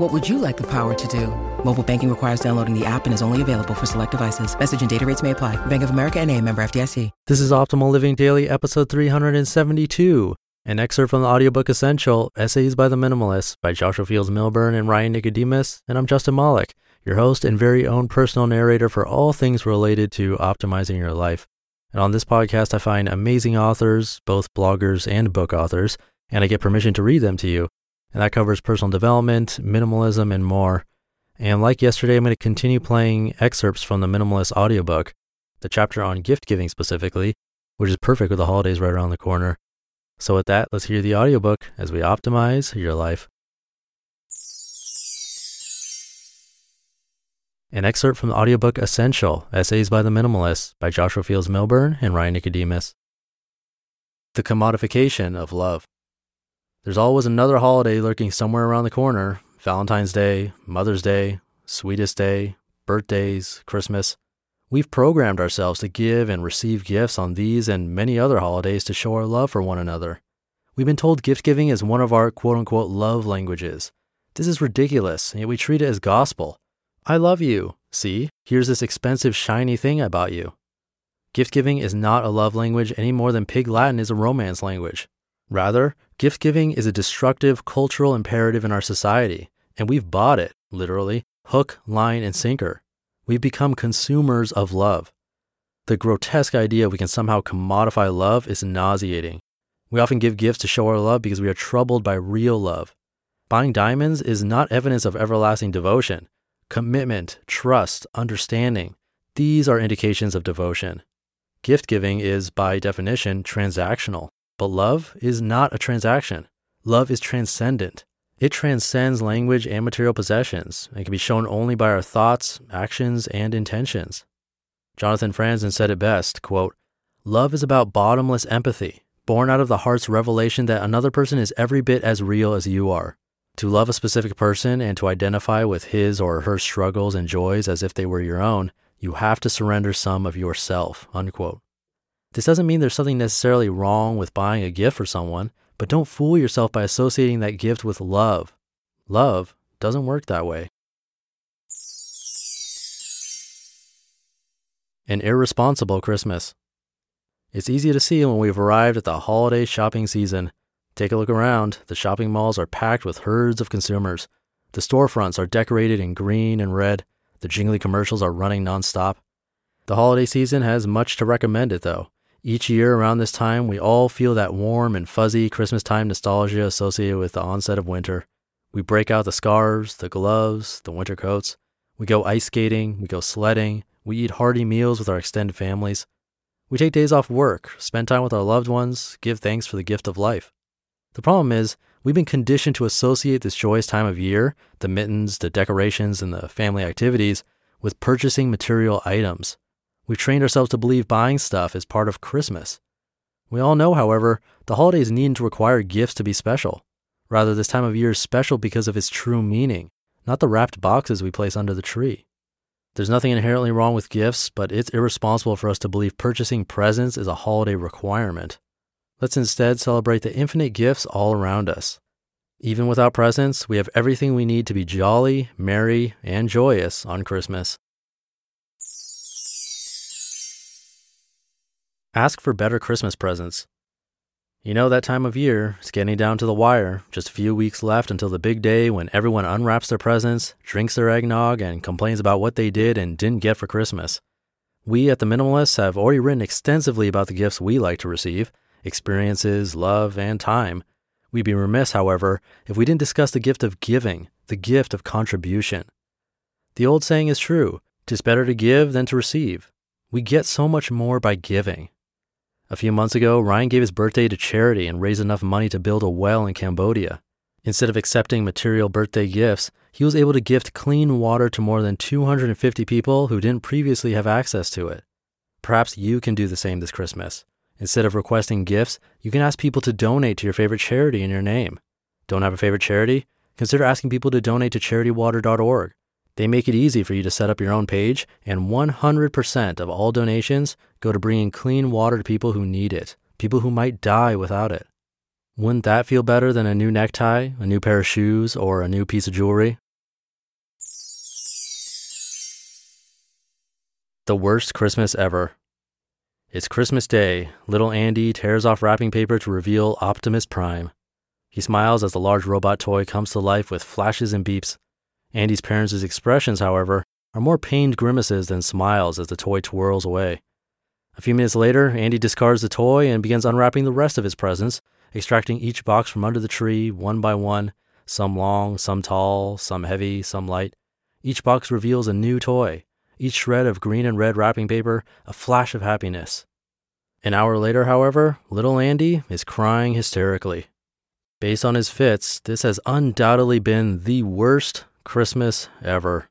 What would you like the power to do? Mobile banking requires downloading the app and is only available for select devices. Message and data rates may apply. Bank of America and a member FDIC. This is Optimal Living Daily, episode 372. An excerpt from the audiobook Essential, Essays by the Minimalists by Joshua Fields Millburn and Ryan Nicodemus. And I'm Justin Malik, your host and very own personal narrator for all things related to optimizing your life. And on this podcast, I find amazing authors, both bloggers and book authors, and I get permission to read them to you. And that covers personal development, minimalism, and more. And like yesterday, I'm going to continue playing excerpts from the Minimalist audiobook, the chapter on gift giving specifically, which is perfect with the holidays right around the corner. So, with that, let's hear the audiobook as we optimize your life. An excerpt from the audiobook Essential Essays by the Minimalists by Joshua Fields Millburn and Ryan Nicodemus. The Commodification of Love. There's always another holiday lurking somewhere around the corner Valentine's Day, Mother's Day, Sweetest Day, birthdays, Christmas. We've programmed ourselves to give and receive gifts on these and many other holidays to show our love for one another. We've been told gift giving is one of our quote unquote love languages. This is ridiculous, yet we treat it as gospel. I love you. See, here's this expensive, shiny thing about you. Gift giving is not a love language any more than Pig Latin is a romance language. Rather, gift giving is a destructive cultural imperative in our society, and we've bought it, literally, hook, line, and sinker. We've become consumers of love. The grotesque idea we can somehow commodify love is nauseating. We often give gifts to show our love because we are troubled by real love. Buying diamonds is not evidence of everlasting devotion. Commitment, trust, understanding, these are indications of devotion. Gift giving is, by definition, transactional. But love is not a transaction. Love is transcendent. It transcends language and material possessions and can be shown only by our thoughts, actions, and intentions. Jonathan Franzen said it best, quote, Love is about bottomless empathy, born out of the heart's revelation that another person is every bit as real as you are. To love a specific person and to identify with his or her struggles and joys as if they were your own, you have to surrender some of yourself, unquote. This doesn't mean there's something necessarily wrong with buying a gift for someone, but don't fool yourself by associating that gift with love. Love doesn't work that way. An irresponsible Christmas. It's easy to see when we've arrived at the holiday shopping season. Take a look around. The shopping malls are packed with herds of consumers. The storefronts are decorated in green and red. The jingly commercials are running nonstop. The holiday season has much to recommend it, though. Each year around this time, we all feel that warm and fuzzy Christmas time nostalgia associated with the onset of winter. We break out the scarves, the gloves, the winter coats. We go ice skating, we go sledding, we eat hearty meals with our extended families. We take days off work, spend time with our loved ones, give thanks for the gift of life. The problem is, we've been conditioned to associate this joyous time of year, the mittens, the decorations, and the family activities, with purchasing material items. We've trained ourselves to believe buying stuff is part of Christmas. We all know, however, the holidays needn't require gifts to be special. Rather, this time of year is special because of its true meaning, not the wrapped boxes we place under the tree. There's nothing inherently wrong with gifts, but it's irresponsible for us to believe purchasing presents is a holiday requirement. Let's instead celebrate the infinite gifts all around us. Even without presents, we have everything we need to be jolly, merry, and joyous on Christmas. Ask for better Christmas presents. You know that time of year, it's getting down to the wire, just a few weeks left until the big day when everyone unwraps their presents, drinks their eggnog, and complains about what they did and didn't get for Christmas. We at the Minimalists have already written extensively about the gifts we like to receive, experiences, love, and time. We'd be remiss, however, if we didn't discuss the gift of giving, the gift of contribution. The old saying is true "'Tis better to give than to receive. We get so much more by giving. A few months ago, Ryan gave his birthday to charity and raised enough money to build a well in Cambodia. Instead of accepting material birthday gifts, he was able to gift clean water to more than 250 people who didn't previously have access to it. Perhaps you can do the same this Christmas. Instead of requesting gifts, you can ask people to donate to your favorite charity in your name. Don't have a favorite charity? Consider asking people to donate to charitywater.org. They make it easy for you to set up your own page, and 100% of all donations go to bringing clean water to people who need it, people who might die without it. Wouldn't that feel better than a new necktie, a new pair of shoes, or a new piece of jewelry? The worst Christmas ever. It's Christmas Day. Little Andy tears off wrapping paper to reveal Optimus Prime. He smiles as the large robot toy comes to life with flashes and beeps. Andy's parents' expressions, however, are more pained grimaces than smiles as the toy twirls away. A few minutes later, Andy discards the toy and begins unwrapping the rest of his presents, extracting each box from under the tree one by one, some long, some tall, some heavy, some light. Each box reveals a new toy, each shred of green and red wrapping paper a flash of happiness. An hour later, however, little Andy is crying hysterically. Based on his fits, this has undoubtedly been the worst Christmas ever.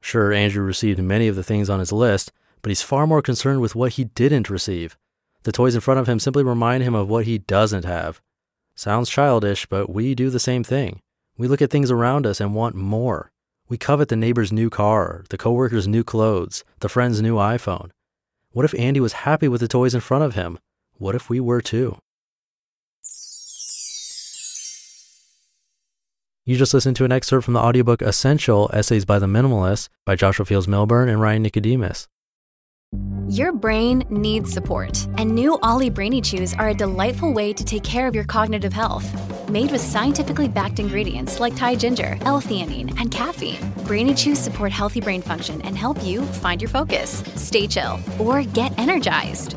Sure, Andrew received many of the things on his list, but he's far more concerned with what he didn't receive. The toys in front of him simply remind him of what he doesn't have. Sounds childish, but we do the same thing. We look at things around us and want more. We covet the neighbor's new car, the coworker's new clothes, the friend's new iPhone. What if Andy was happy with the toys in front of him? What if we were too? You just listened to an excerpt from the audiobook Essential Essays by the Minimalist by Joshua Fields Millburn and Ryan Nicodemus. Your brain needs support, and new Olly Brainy Chews are a delightful way to take care of your cognitive health. Made with scientifically backed ingredients like Thai ginger, L-theanine, and caffeine, Brainy Chews support healthy brain function and help you find your focus, stay chill, or get energized.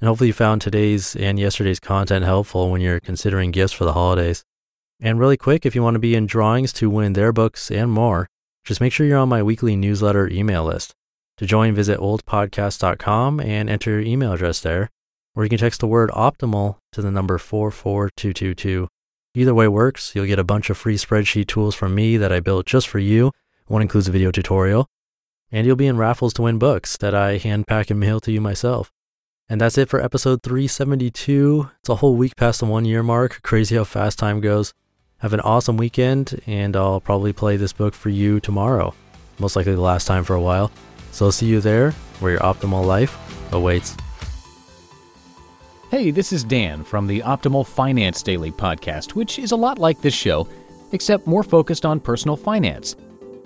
And hopefully, you found today's and yesterday's content helpful when you're considering gifts for the holidays. And really quick, if you want to be in drawings to win their books and more, just make sure you're on my weekly newsletter email list. To join, visit oldpodcast.com and enter your email address there, or you can text the word optimal to the number 44222. Either way works. You'll get a bunch of free spreadsheet tools from me that I built just for you. One includes a video tutorial, and you'll be in raffles to win books that I hand pack and mail to you myself. And that's it for episode 372. It's a whole week past the one year mark. Crazy how fast time goes. Have an awesome weekend, and I'll probably play this book for you tomorrow. Most likely the last time for a while. So I'll see you there where your optimal life awaits. Hey, this is Dan from the Optimal Finance Daily podcast, which is a lot like this show, except more focused on personal finance.